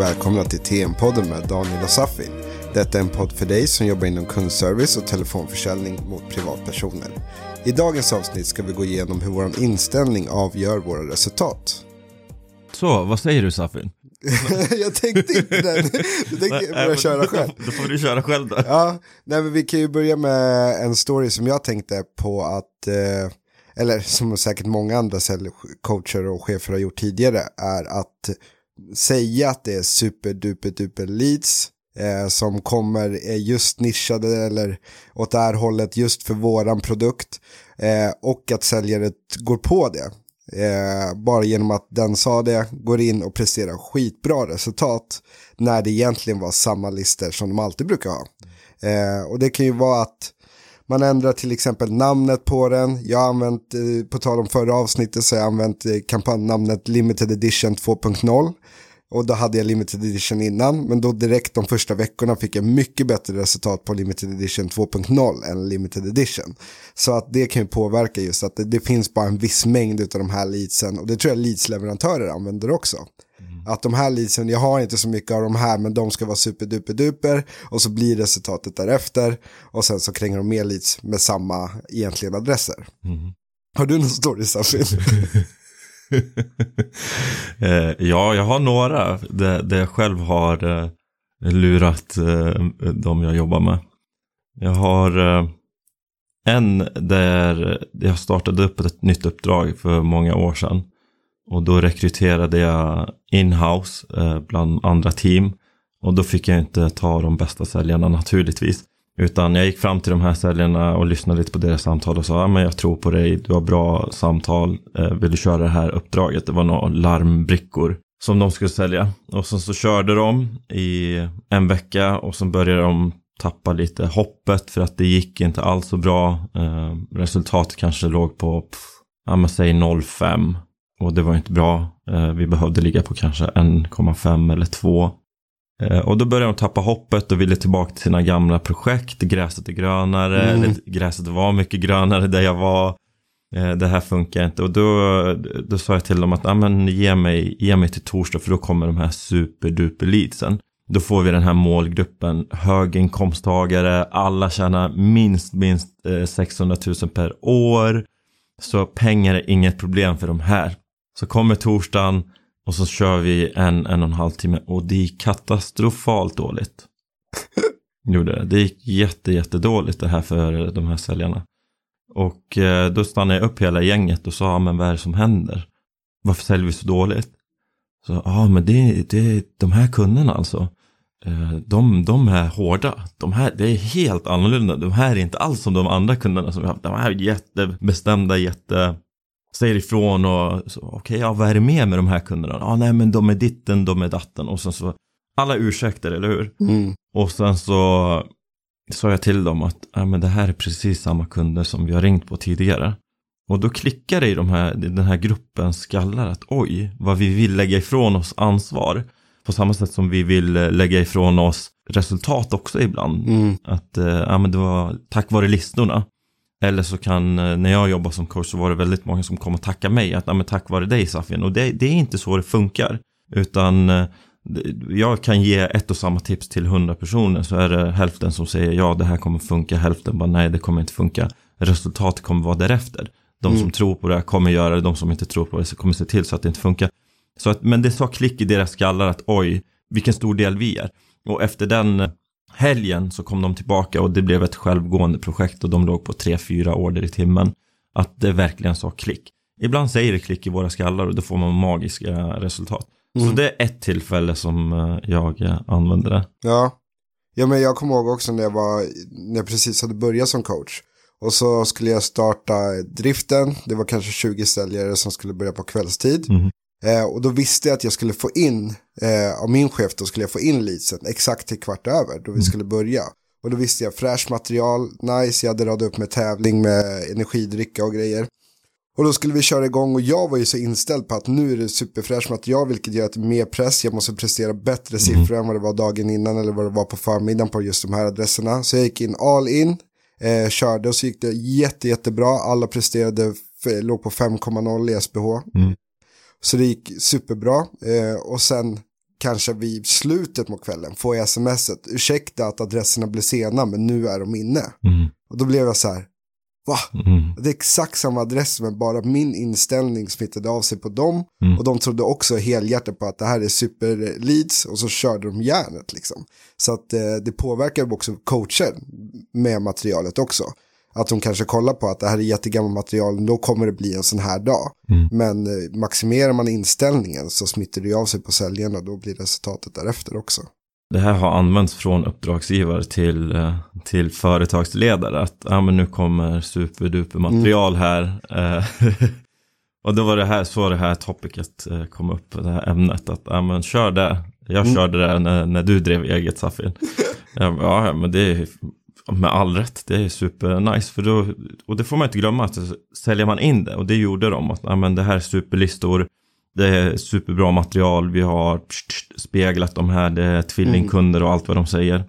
Och välkomna till TM-podden med Daniel och Safin. Detta är en podd för dig som jobbar inom kundservice och telefonförsäljning mot privatpersoner. I dagens avsnitt ska vi gå igenom hur vår inställning avgör våra resultat. Så, vad säger du Safin? jag tänkte inte den. Jag tänkte börja köra själv. Då får du köra själv då. Ja, nej men vi kan ju börja med en story som jag tänkte på att, eh, eller som säkert många andra coacher och chefer har gjort tidigare, är att säga att det är superduper duper leads eh, som kommer är just nischade eller åt det här hållet just för våran produkt eh, och att säljare går på det. Eh, bara genom att den sa det, går in och presterar skitbra resultat när det egentligen var samma listor som de alltid brukar ha. Eh, och det kan ju vara att man ändrar till exempel namnet på den. Jag har använt, eh, på tal om förra avsnittet, så har jag använt eh, kampanjnamnet Limited Edition 2.0. Och då hade jag limited edition innan, men då direkt de första veckorna fick jag mycket bättre resultat på limited edition 2.0 än limited edition. Så att det kan ju påverka just att det, det finns bara en viss mängd av de här leadsen och det tror jag leadsleverantörer använder också. Mm. Att de här leadsen, jag har inte så mycket av de här men de ska vara superduper duper och så blir resultatet därefter och sen så kränger de mer leads med samma egentligen adresser. Mm. Har du någon story Safin? Eh, ja, jag har några där, där jag själv har eh, lurat eh, de jag jobbar med. Jag har en där jag startade upp ett nytt uppdrag för många år sedan. Och då rekryterade jag inhouse eh, bland andra team. Och då fick jag inte ta de bästa säljarna naturligtvis. Utan jag gick fram till de här säljarna och lyssnade lite på deras samtal och sa, ja men jag tror på dig, du har bra samtal, eh, vill du köra det här uppdraget? Det var några larmbrickor som de skulle sälja. Och sen så körde de i en vecka och sen började de tappa lite hoppet för att det gick inte alls så bra. Eh, resultatet kanske låg på, ja men säg 0,5 och det var inte bra. Eh, vi behövde ligga på kanske 1,5 eller 2. Eh, och då började de tappa hoppet och ville tillbaka till sina gamla projekt. Gräset är grönare, mm. gräset var mycket grönare där jag var. Eh, det här funkar inte. Och då, då sa jag till dem att men, ge, mig, ge mig till torsdag för då kommer de här superduper leadsen. Då får vi den här målgruppen höginkomsttagare, alla tjänar minst, minst 600 eh, 000 per år. Så pengar är inget problem för de här. Så kommer torsdagen, och så kör vi en, en och en halv timme och det gick katastrofalt dåligt. Gjorde det. Det gick jätte, jätte dåligt det här för de här säljarna. Och eh, då stannade jag upp hela gänget och sa, men vad är det som händer? Varför säljer vi så dåligt? Så, ja ah, men det, är de här kunderna alltså. Eh, de, de är hårda. De här, det är helt annorlunda. De här är inte alls som de andra kunderna som vi har haft. De här är jättebestämda, jätte säger ifrån och okej, okay, ja vad är det med med de här kunderna? Ja, nej men de är ditten, de är datten och sen så alla ursäkter, eller hur? Mm. Och sen så sa jag till dem att ja, men det här är precis samma kunder som vi har ringt på tidigare. Och då klickar det i de här, den här gruppen skallar att oj, vad vi vill lägga ifrån oss ansvar. På samma sätt som vi vill lägga ifrån oss resultat också ibland. Mm. Att eh, ja, men det var tack vare listorna. Eller så kan, eh, när jag jobbar som coach så var det väldigt många som kom och tackade mig att, men tack vare dig Safin. Och det, det är inte så det funkar. Utan eh, jag kan ge ett och samma tips till hundra personer så är det hälften som säger ja det här kommer funka, hälften bara nej det kommer inte funka. Resultatet kommer vara därefter. De mm. som tror på det kommer göra det, de som inte tror på det kommer se till så att det inte funkar. Så att, men det sa klick i deras skallar att oj, vilken stor del vi är. Och efter den eh, helgen så kom de tillbaka och det blev ett självgående projekt och de låg på 3-4 order i timmen. Att det verkligen sa klick. Ibland säger det klick i våra skallar och då får man magiska resultat. Mm. Så det är ett tillfälle som eh, jag eh, använde det. Ja. ja, men jag kommer ihåg också när jag, var, när jag precis hade börjat som coach. Och så skulle jag starta driften. Det var kanske 20 säljare som skulle börja på kvällstid. Mm. Eh, och då visste jag att jag skulle få in, eh, av min chef då skulle jag få in leadsen exakt till kvart över då vi mm. skulle börja. Och då visste jag fräscht material, nice, jag hade radat upp med tävling med energidricka och grejer. Och då skulle vi köra igång och jag var ju så inställd på att nu är det superfräscht material vilket gör att det är mer press, jag måste prestera bättre mm. siffror än vad det var dagen innan eller vad det var på förmiddagen på just de här adresserna. Så jag gick in all in, eh, körde och så gick det jätte, jättebra, alla presterade, låg på 5,0 i SBH. Mm. Så det gick superbra. Eh, och sen kanske vid slutet på kvällen får jag smset, ursäkta att adresserna blir sena men nu är de inne. Mm. Och då blev jag så här, va? Mm. Det är exakt samma adress men bara min inställning smittade av sig på dem. Mm. Och de trodde också helhjärtat på att det här är superleads och så körde de järnet liksom. Så att eh, det påverkar också coacher med materialet också. Att de kanske kollar på att det här är jättegammalt material, då kommer det bli en sån här dag. Mm. Men eh, maximerar man inställningen så smittar det av sig på säljarna och då blir resultatet därefter också. Det här har använts från uppdragsgivare till, eh, till företagsledare. Att ah, men nu kommer superduper material här. Eh, och då var det här, så det här topicet kom upp, det här ämnet. Att ah, men kör det. Jag Mm. körde det när, när du drev eget Safin. Ja, men det är med all rätt. Det är supernice. För då, och det får man inte glömma att säljer man in det. Och det gjorde de. Att men det här är superlistor. Det är superbra material. Vi har speglat de här. Det är tvillingkunder och allt vad de säger.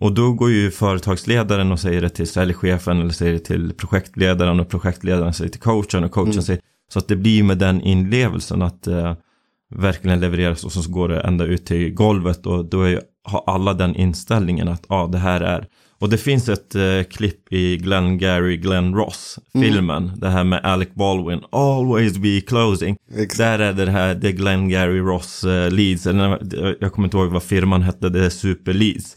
Och då går ju företagsledaren och säger det till säljchefen eller säger det till projektledaren och projektledaren säger till coachen och coachen Mm. säger så att det blir med den inlevelsen att eh, verkligen levereras och så går det ända ut till golvet och då är, har alla den inställningen att ja, det här är och det finns ett eh, klipp i Glenn Gary, Glenn Ross filmen, det här med Alec Baldwin, always be closing. Ex- Där är det här, det är Glenn Gary Ross eh, Leads, eller jag kommer inte ihåg vad firman hette, det är Super Leads.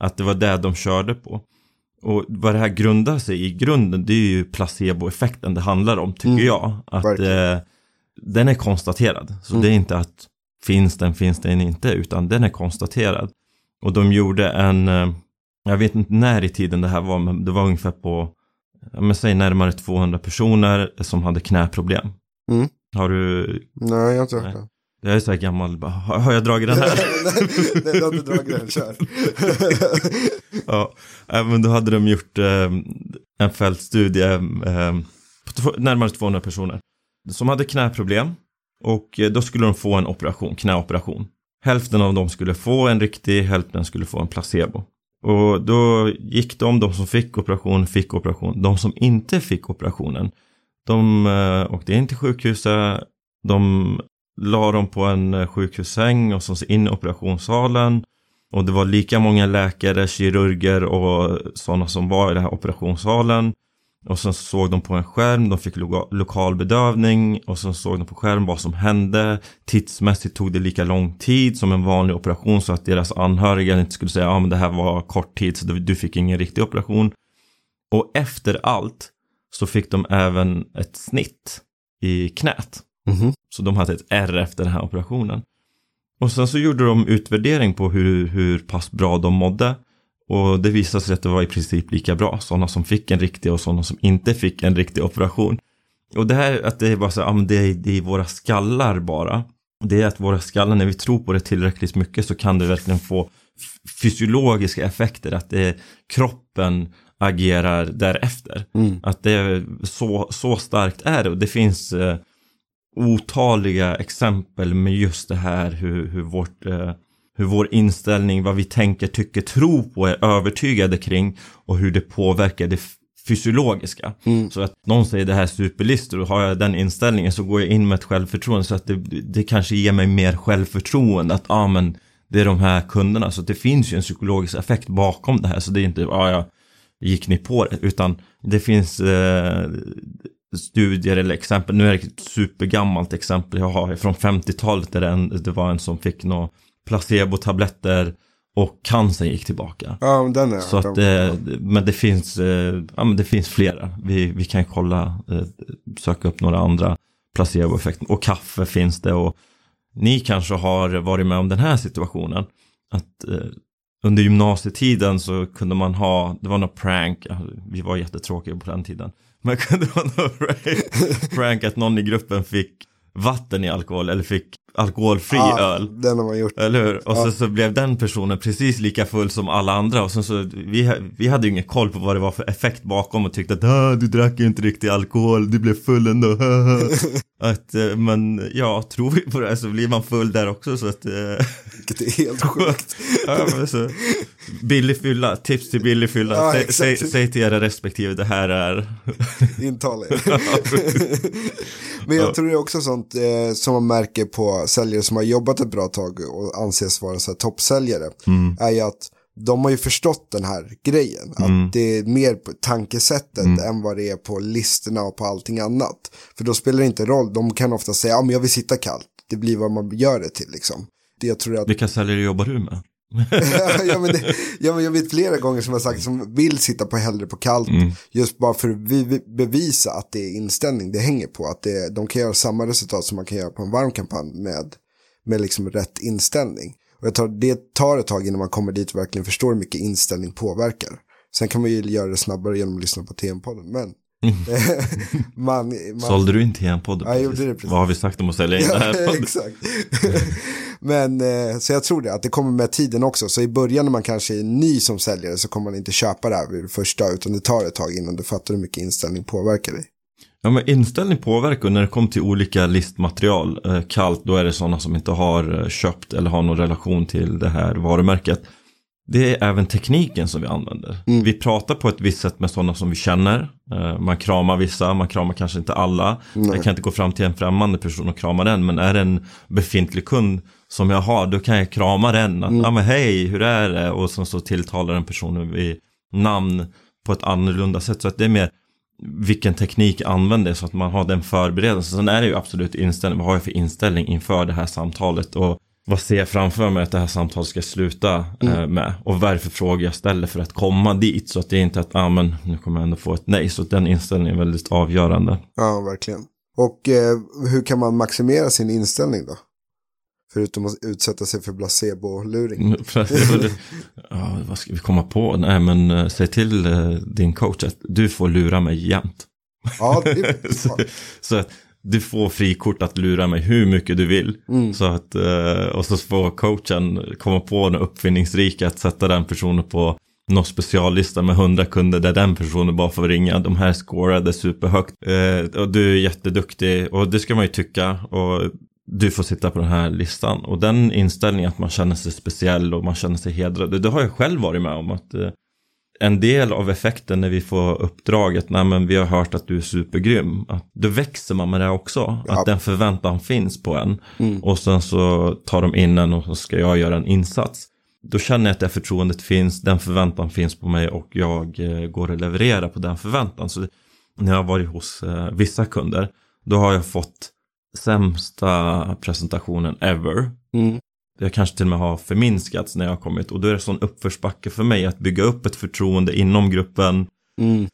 Att det var det de körde på. Och vad det här grundar sig i grunden, det är ju placeboeffekten det handlar om, tycker Mm. jag. Att den är konstaterad. Så Mm. det är inte att finns den, finns den inte, utan den är konstaterad. Och de gjorde en, eh, jag vet inte när i tiden det här var, men det var ungefär på, men säg närmare 200 personer som hade knäproblem. Mm. Har du, Nej, jag har inte hört det. jag är så här gammal, bara, har jag dragit den här? Nej, du har inte dragit den, kör. ja, men då hade de gjort eh, en fältstudie eh, på närmare 200 personer som hade knäproblem och eh, då skulle de få en operation, knäoperation. Hälften av dem skulle få en riktig, hälften skulle få en placebo. Och då gick de, de som fick operation, fick operation. De som inte fick operationen, de eh, åkte in till sjukhuset, de la dem på en eh, sjukhussäng och så in i operationssalen. Och det var lika många läkare, kirurger och sådana som var i den här operationssalen. Och sen såg de på en skärm, de fick lo- lokal bedövning och sen såg de på skärm vad som hände. Tidsmässigt tog det lika lång tid som en vanlig operation så att deras anhöriga inte skulle säga ja men det här var kort tid så du fick ingen riktig operation. Och efter allt så fick de även ett snitt i knät. Mhm. Så de hade ett R efter den här operationen. Och sen så gjorde de utvärdering på hur, hur pass bra de mådde. Och det visade sig att det var i princip lika bra. Sådana som fick en riktig och sådana som inte fick en riktig operation. Och det här att det är bara så, ja men det är, det är våra skallar bara. Det är att våra skallar, när vi tror på det tillräckligt mycket så kan det verkligen få fysiologiska effekter. Att det är, kroppen agerar därefter. Mm. Att det är så, så starkt är det. Och det finns eh, otaliga exempel med just det här hur, hur, vårt, eh, hur vår inställning, vad vi tänker, tycker, tror på, är övertygade kring och hur det påverkar det fysiologiska. Mm. Så att någon säger det här är superlistor och har jag den inställningen så går jag in med ett självförtroende så att det, det kanske ger mig mer självförtroende att ah, men det är de här kunderna. Så det finns ju en psykologisk effekt bakom det här så det är inte, ah, ja, gick ni på det, utan det finns eh, studier eller exempel, nu är det ett supergammalt exempel jag har från 50-talet där det, en, det var en som fick några placebotabletter och cancern gick tillbaka. Ja, men den är Så att, eh, men det finns, eh, ja men det finns flera. Vi, vi kan kolla, eh, söka upp några andra placeboeffekter. Och kaffe finns det och ni kanske har varit med om den här situationen. Att eh, under gymnasietiden så kunde man ha, det var något prank, vi var jättetråkiga på den tiden. Men kunde vara något prank, prank att någon i gruppen fick vatten i alkohol eller fick alkoholfri ja, öl. Den har man gjort. Eller hur? Och Ja. så, så blev den personen precis lika full som alla andra och sen så vi, vi hade ju ingen koll på vad det var för effekt bakom och tyckte att ah, du drack ju inte riktigt alkohol, du blev full ändå. Att, eh, men ja, tror vi på det här så blir man full där också så att... Eh, Vilket är helt sjukt. ja, men så, billig fylla, tips till billig fylla. Ja, säg, säg, säg till era respektive, det här är... Intala. Men jag tror det är också sånt eh, som man märker på säljare som har jobbat ett bra tag och anses vara så här toppsäljare. Är ju att de har ju förstått den här grejen. Att det är mer på tankesättet än vad det är på listorna och på allting annat. För då spelar det inte roll. De kan ofta säga, ja men jag vill sitta kallt. Det blir vad man gör det till liksom. Det jag tror att Vilka säljare jobbar du med? ja, men det, ja, men jag vet flera gånger som jag sagt som vill sitta på hellre på kallt. Just bara för att vi- bevisa att det är inställning det hänger på. Att det, de kan göra samma resultat som man kan göra på en varm kampanj med, med liksom rätt inställning. Och jag tror det tar ett tag innan man kommer dit och verkligen förstår hur mycket inställning påverkar. Sen kan man ju göra det snabbare genom att lyssna på TM-podden. Men man, man, Sålde du in till en podd? Ja, jag gjorde det precis. Vad har vi sagt om att sälja in det här? Ja, podden? exakt. Men eh, så jag tror det, att det kommer med tiden också. Så i början när man kanske är ny som säljare så kommer man inte köpa det här vid det första. Utan det tar ett tag innan du fattar hur mycket inställning påverkar dig. Ja men inställning påverkar när det kommer till olika listmaterial. Eh, kallt, då är det sådana som inte har eh, köpt eller har någon relation till det här varumärket. Det är även tekniken som vi använder. Vi pratar på ett visst sätt med sådana som vi känner. Eh, man kramar vissa, man kramar kanske inte alla. Jag kan inte gå fram till en främmande person och krama den. Men är det en befintlig kund som jag har, då kan jag krama den. Att, ja men hej, hur är det? Och sen så tilltalar den personen vid namn på ett annorlunda sätt. Så att det är mer vilken teknik använder så att man har den förberedelsen. Sen är det ju absolut inställning. Vad har jag för inställning inför det här samtalet? Och vad ser jag framför mig att det här samtalet ska sluta eh, med? Och vad är det för frågor jag ställer för att komma dit? Så att det är inte att, ja ah, men nu kommer jag ändå få ett nej. Så den inställningen är väldigt avgörande. Ja, verkligen. Och eh, hur kan man maximera sin inställning då? Förutom att utsätta sig för placebo-luring. Mm, ja, vad ska vi komma på? Nej men eh, säg till eh, din coach att du får lura mig jämt. Ja, det, så, så att du får frikort att lura mig hur mycket du vill. Mm. Så att, eh, och så får coachen komma på något uppfinningsrika att sätta den personen på någon speciallista med hundra kunder där den personen bara får ringa. De här scorade superhögt. Eh, och du är jätteduktig och det ska man ju tycka. Och du får sitta på den här listan. Och den inställningen att man känner sig speciell och man känner sig hedrad. Det, har jag själv varit med om. att eh, en del av effekten när vi får uppdraget, nej men vi har hört att du är supergrym, att då växer man med det också. Ja. Att den förväntan finns på en. Och sen så tar de in en och så ska jag göra en insats. Då känner jag att det förtroendet finns, den förväntan finns på mig och jag eh, går och levererar på den förväntan. Så när jag har varit hos eh, vissa kunder, då har jag fått sämsta presentationen ever. Mm. Jag kanske till och med har förminskats när jag har kommit. Och då är det sån uppförsbacke för mig att bygga upp ett förtroende inom gruppen. Mm.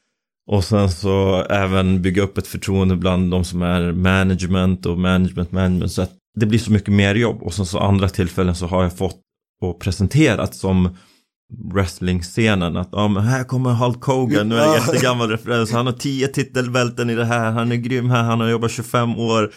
och sen så även bygga upp ett förtroende bland de som är management och management management. Så att det blir så mycket mer jobb. Och sen så andra tillfällen så har jag fått och presenterat som wrestling-scenen att ja men här kommer Hulk Hogan, nu är det jättegammal referens, han har tio titelbälten i det här, han är grym här, han har jobbat 25 år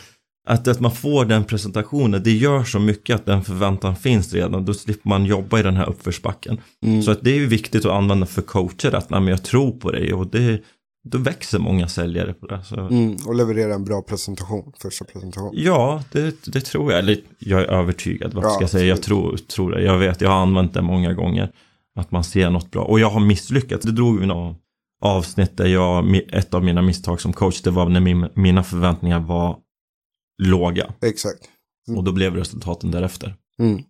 att, att man får den presentationen, det gör så mycket att den förväntan finns redan. Då slipper man jobba i den här uppförsbacken. Så att det är viktigt att använda för coacher att nej, men jag tror på dig och det, då växer många säljare på det. Mm. Och leverera en bra presentation, första presentation. Ja, det, det tror jag. Eller jag är övertygad, vad Ja, ska jag säga? Jag tror, tror det. Jag vet, jag har använt det många gånger. Att man ser något bra. Och jag har misslyckats. Det drog vi något avsnitt där jag, ett av mina misstag som coach, det var när min, mina förväntningar var låga. Exakt. Och då blev resultaten därefter. Mm.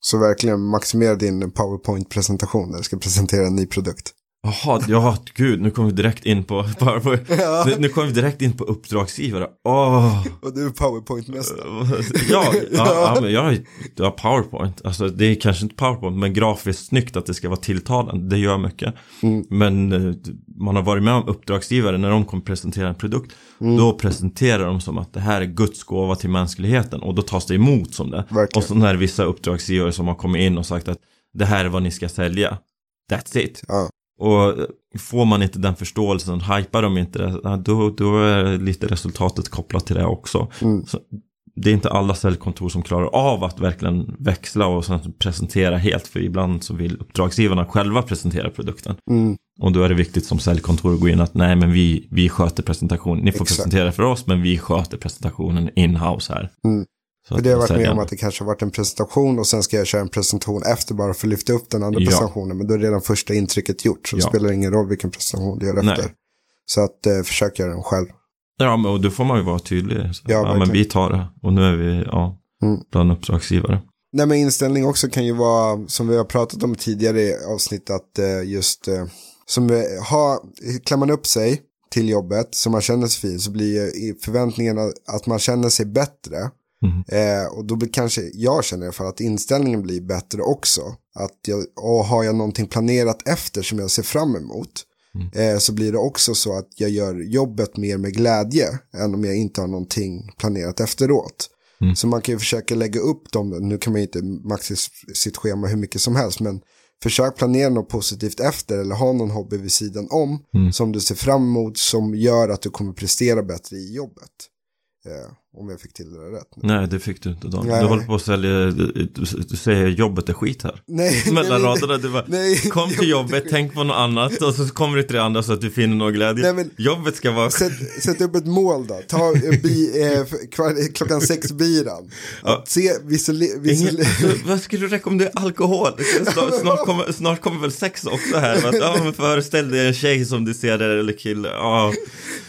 Så verkligen maximera din PowerPoint-presentation när du ska presentera en ny produkt. Jaha, ja, gud, nu kommer vi direkt in på, PowerPoint. Ja. nu, nu kommer vi direkt in på uppdragsgivare. Åh, Och du är PowerPoint-mästare. ja, ja, ja, men jag, jag har PowerPoint. Alltså det är kanske inte PowerPoint, men grafiskt snyggt att det ska vara tilltalande. Det gör mycket. Mm. Men eh, man har varit med om uppdragsgivare när de kommer presentera en produkt. Mm. Då presenterar de som att det här är Guds gåva till mänskligheten. Och då tas det emot som det. Verkligen. Och så är det vissa uppdragsgivare som har kommit in och sagt att det här är vad ni ska sälja. That's it. Ja. Och får man inte den förståelsen, hypar de inte det, då, då är lite resultatet kopplat till det också. Mm. Det är inte alla säljkontor som klarar av att verkligen växla och sen presentera helt. För ibland så vill uppdragsgivarna själva presentera produkten. Mm. Och då är det viktigt som säljkontor att gå in att nej men vi, vi sköter presentationen. Ni får Exakt. presentera för oss men vi sköter presentationen in-house här. Mm. Så För det har varit med om att det kanske har varit en presentation och sen ska jag köra en presentation efter bara för att lyfta upp den andra Ja. presentationen. Men då är redan första intrycket gjort så det Ja. spelar ingen roll vilken presentation du gör Nej. efter. Så att eh, försök göra den själv. Ja, men och då får man ju vara tydlig. Så, Ja, ja, men vi tar det. Och nu är vi, ja, Mm. bland uppdragsgivare. Nej men inställning också kan ju vara, som vi har pratat om tidigare i avsnitt, att eh, just eh, som eh, ha, klär man upp sig till jobbet så man känner sig fin så blir förväntningen att- att man känner sig bättre. Mhm. Eh, och då blir kanske, jag känner fall att inställningen blir bättre också. Att jag, och har jag någonting planerat efter som jag ser fram emot. Eh, så blir det också så att jag gör jobbet mer med glädje än om jag inte har någonting planerat efteråt. Så man kan ju försöka lägga upp dem, nu kan man ju inte maxa sitt schema hur mycket som helst, men försök planera något positivt efter eller ha någon hobby vid sidan om som du ser fram emot som gör att du kommer prestera bättre i jobbet. Eh, om jag fick till det rätt. nu. Nej, det fick du inte Dan. Nej. Du håller på att sälja, du, du, säger jobbet är skit här. Nej, Mellan raderna, du bara, nej, kom till jobbet, tänk på något annat och så kommer du till det andra så att du finner någon glädje. Nej, men- Jobbet ska vara... Sätt, sätt upp ett mål då. Ta eh, bi, eh, kvar, klockan sex biran. Ja. Se visserli, Ingen, visserli, vad skulle du rekommendera? Alkohol? Snart, snart, kommer, snart kommer väl sex också här? Att, ja, men föreställ dig en tjej som du ser där eller kille. Ja,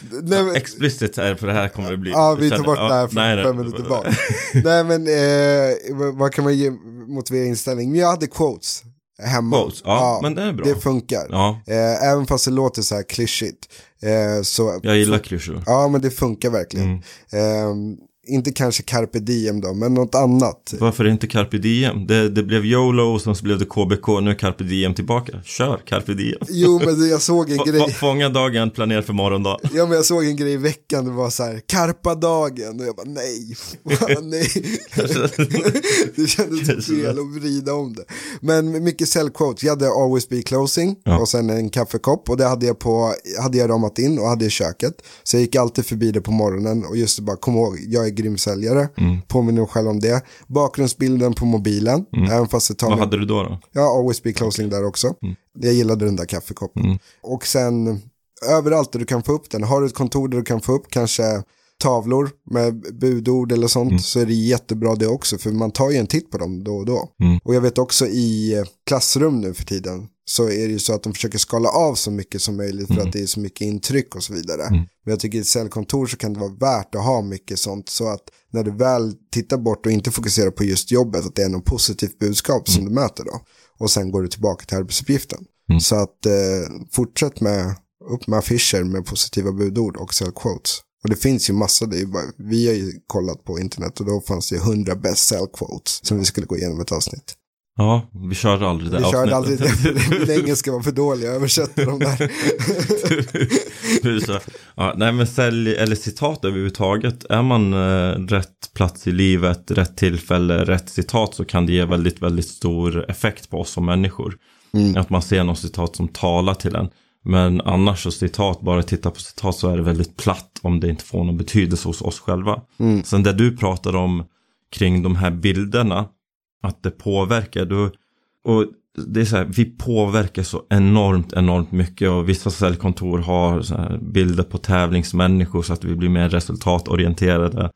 nej, men, explicit här för det här kommer det bli. Ja, vi tar bort ja, här för nej, nej. fem minuter bak. Nej, men eh, vad- kan man ge motivera inställning? Men jag hade quotes hemma. Quotes, ja, men det är bra. Det funkar. Ja, Eh, även fast det låter så här klyschigt. Eh, så, jag gillar klyschor. ja, men det funkar verkligen. Mm. Inte kanske carpe diem då, men något annat. Varför inte carpe diem? Det, det blev YOLO och sen så blev det KBK, nu är carpe diem tillbaka. Kör carpe diem. Jo, men jag såg en grej. Fånga dagen, planera för morgondag. Ja, men jag såg en grej i veckan, det var så här, karpa-dagen, och jag bara nej, nej. det kändes fel att vrida om det. Men mycket säljquotes, jag hade always be closing Ja. och sen en kaffekopp och det hade jag, på, hade jag ramat in och hade i köket. Så jag gick alltid förbi det på morgonen och just bara, kom ihåg, jag är grym säljare, Mm. påminner själv om det. Bakgrundsbilden på mobilen, även fast det tar Vad hade du då? då? Ja, always be closing där också. Jag gillade den där kaffekoppen. Mm. Och sen överallt där du kan få upp den. Har du ett kontor där du kan få upp kanske tavlor med budord eller sånt så är det jättebra det också. För man tar ju en titt på dem då och då. Mm. Och jag vet också i klassrum nu för tiden så är det ju så att de försöker skala av så mycket som möjligt för att det är så mycket intryck och så vidare. Men jag tycker i ett säljkontor så kan det vara värt att ha mycket sånt så att när du väl tittar bort och inte fokuserar på just jobbet att det är något positivt budskap som du möter då. Och sen går du tillbaka till arbetsuppgiften. Så att eh, fortsätt med upp med affischer med positiva budord och sell quotes. Och det finns ju massa, det bara, vi har ju kollat på internet och då fanns det 100 best sell quotes som vi skulle gå igenom ett avsnitt. Ja, vi körde aldrig det Vi körde aldrig det, min engelska var för dålig, jag översätter de där. Ja, nej men sälj eller citat överhuvudtaget. Är man eh, rätt plats i livet, rätt tillfälle, rätt citat så kan det ge väldigt, väldigt stor effekt på oss som människor. Att man ser något citat som talar till en. Men annars så citat, bara titta på citat så är det väldigt platt om det inte får någon betydelse hos oss själva. Sen det du pratar om kring de här bilderna, att det påverkar, då, och det är så här, vi påverkar så enormt, enormt mycket och vissa säljkontor har bilder på tävlingsmänniskor så att vi blir mer resultatorienterade.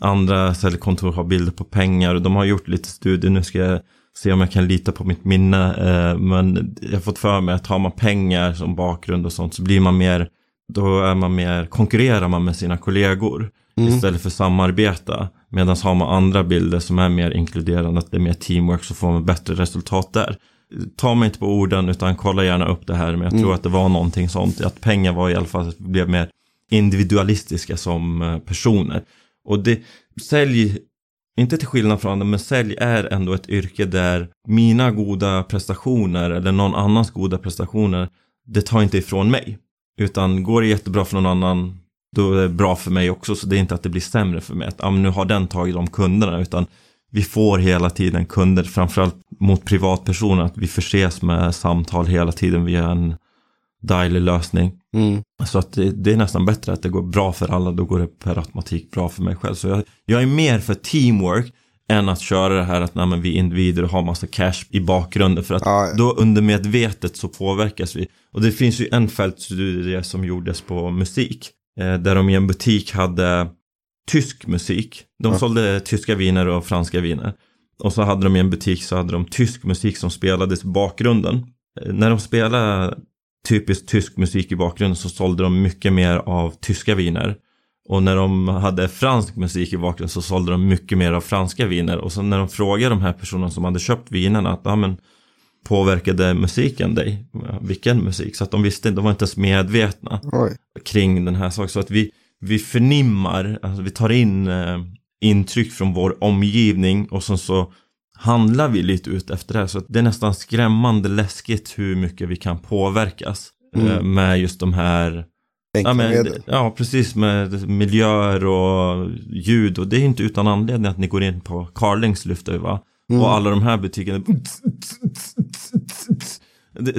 Andra säljkontor har bilder på pengar och de har gjort lite studier, nu ska jag se om jag kan lita på mitt minne, eh, men jag har fått för mig att har man pengar som bakgrund och sånt så blir man mer, då är man mer, konkurrerar man med sina kollegor istället för samarbeta. Medan har man andra bilder som är mer inkluderande, att det är mer teamwork så får man bättre resultat där. Ta mig inte på orden utan kolla gärna upp det här, men jag tror att det var någonting sånt, att pengar var i alla fall att vi blev mer individualistiska som eh, personer. Och det, sälj, inte till skillnad från andra, men sälj är ändå ett yrke där mina goda prestationer eller någon annans goda prestationer, det tar inte ifrån mig. Utan går det jättebra för någon annan, då är det bra för mig också. Så det är inte att det blir sämre för mig. Att ah, nu har den tagit de kunderna. Utan vi får hela tiden kunder, framförallt mot privatpersoner. Att vi förses med samtal hela tiden via en daily lösning. Mm. Så att det, det är nästan bättre att det går bra för alla, då går det per automatik bra för mig själv. Så jag, jag är mer för teamwork än att köra det här att nej, vi individer har massa cash i bakgrunden. För att Ja, ja. då undermedvetet så påverkas vi. Och det finns ju en fältstudie som gjordes på musik. Eh, där de i en butik hade tysk musik. De Ja. sålde tyska viner och franska viner. Och så hade de i en butik så hade de tysk musik som spelades i bakgrunden. Eh, När de spelade typiskt tysk musik i bakgrunden så sålde de mycket mer av tyska viner. Och när de hade fransk musik i bakgrunden så sålde de mycket mer av franska viner. Och så när de frågade de här personerna som hade köpt vinerna att ja, men, påverkade musiken dig? Vilken musik? Så att de visste de var inte ens medvetna Oj. kring den här saken. Så att vi, vi förnimmar, alltså vi tar in eh, intryck från vår omgivning och sen så handlar vi lite ut efter det här. Så att det är nästan skrämmande läskigt hur mycket vi kan påverkas eh, Mm. med just de här Enkla Ja, men, medel. ja, precis med miljöer och ljud och det är inte utan anledning att ni går in på Carlings lyfter va? Mm. Och alla de här butikerna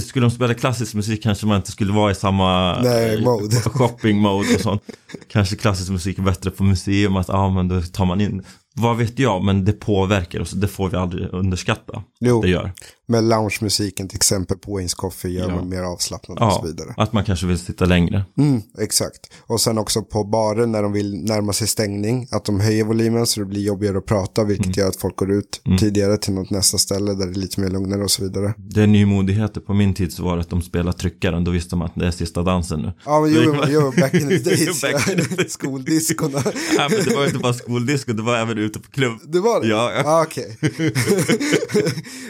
Skulle de spela klassisk musik kanske man inte skulle vara i samma Nej, eh, mode. shopping mode och sånt. Kanske klassisk musik är bättre på museum, att ja men då tar man in. Vad vet jag, men det påverkar oss, det får vi aldrig underskatta. Jo, Det gör. Med lounge-musiken till exempel på Wayne's Coffee gör Ja. man mer avslappnad och Ja, så vidare. att man kanske vill sitta längre. Mm, exakt. Och sen också på barer när de vill närma sig stängning, att de höjer volymen så det blir jobbigare att prata, vilket Mm. gör att folk går ut tidigare till något nästa ställe där det är lite mer lugnare och så vidare. Det är nymodigheter. På min tid så var det att de spelade tryckaren. Då visste man att det är sista dansen nu. Ja, men jo, jo, back in the days. Skoldiskorna. Nej, men det var inte bara skoldisco, det var även ute på klubb. Det var det? Ja, ja. Ah, okej.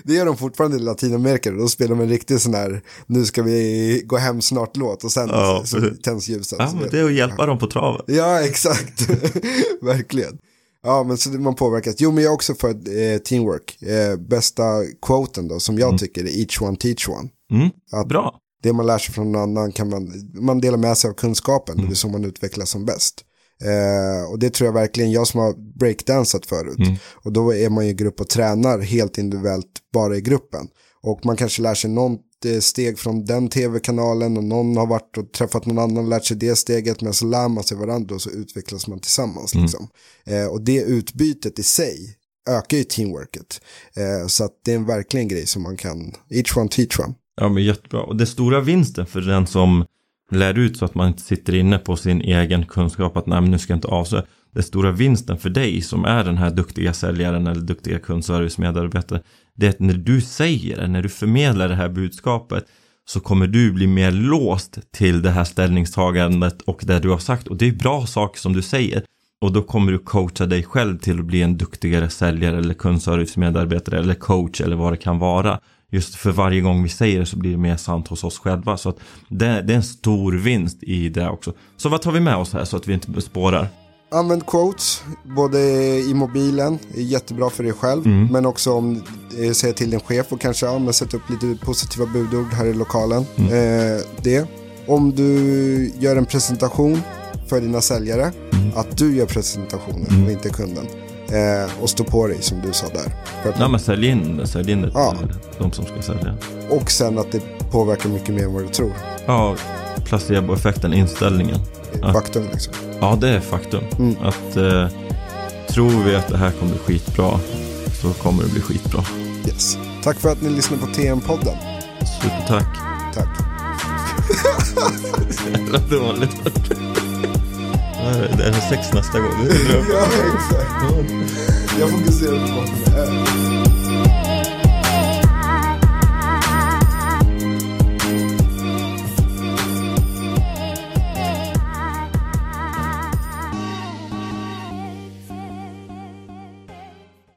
det gör de fortfarande i Latinamerika. Då spelar de en riktig sån här, nu ska vi gå hem snart-låt och sen Ja, så precis. tänds ljuset. Ja, Så men det är att hjälpa dem på traven. Ja, exakt. Verkligen. Ja, men så man påverkas. Jo, men jag är också för eh, teamwork. Eh, bästa quoten då, som jag tycker är each one teach one. Mm, Att bra. det man lär sig från någon annan kan man, man delar med sig av kunskapen. Det är så man utvecklas som bäst. Eh, och det tror jag verkligen, jag som har breakdansat förut. Och då är man ju i grupp och tränar helt individuellt bara i gruppen. Och man kanske lär sig något eh, steg från den tv-kanalen och någon har varit och träffat någon annan och lärt sig det steget. Men så lär man sig varandra och så utvecklas man tillsammans. Liksom. Eh, och det utbytet i sig ökar ju teamworket. Eh, så att det är en verkligen grej som man kan, each one teach one. Ja, men jättebra. Och det stora vinsten för den som lär ut så att man inte sitter inne på sin egen kunskap att nej, men nu ska jag inte avslöja. Den stora vinsten för dig som är den här duktiga säljaren eller duktiga kundservicemedarbetaren, Det är att när du säger det, när du förmedlar det här budskapet så kommer du bli mer låst till det här ställningstagandet och det du har sagt. Och det är bra saker som du säger. Och då kommer du coacha dig själv till att bli en duktigare säljare eller kundservicemedarbetare eller coach eller vad det kan vara. Just för varje gång vi säger det så blir det mer sant hos oss själva. Så att det, det är en stor vinst i det också. Så vad tar vi med oss här så att vi inte spårar? Använd quotes, både i mobilen, är jättebra för dig själv, men också om eh, säger till din chef och kanske ja, sätta upp lite positiva budord här i lokalen. Eh, det. Om du gör en presentation för dina säljare, att du gör presentationen och inte kunden. Eh, och stå på dig som du sa där. Att- Ja men sälj in sälj in det Ja. till de som ska sälja. Och sen att det påverkar mycket mer än vad du tror. Ja, placeboeffekten, inställningen. Ja. Faktum liksom. Ja, det är faktum. Mm. Att eh, tror vi att det här kommer bli skitbra så kommer det bli skitbra. Yes. Tack för att ni lyssnar på TM-podden. Supertack. Tack. Jävla dåligt. Är Det sex nästa gång. Ja, exakt. Jag fokuserar på vad det är.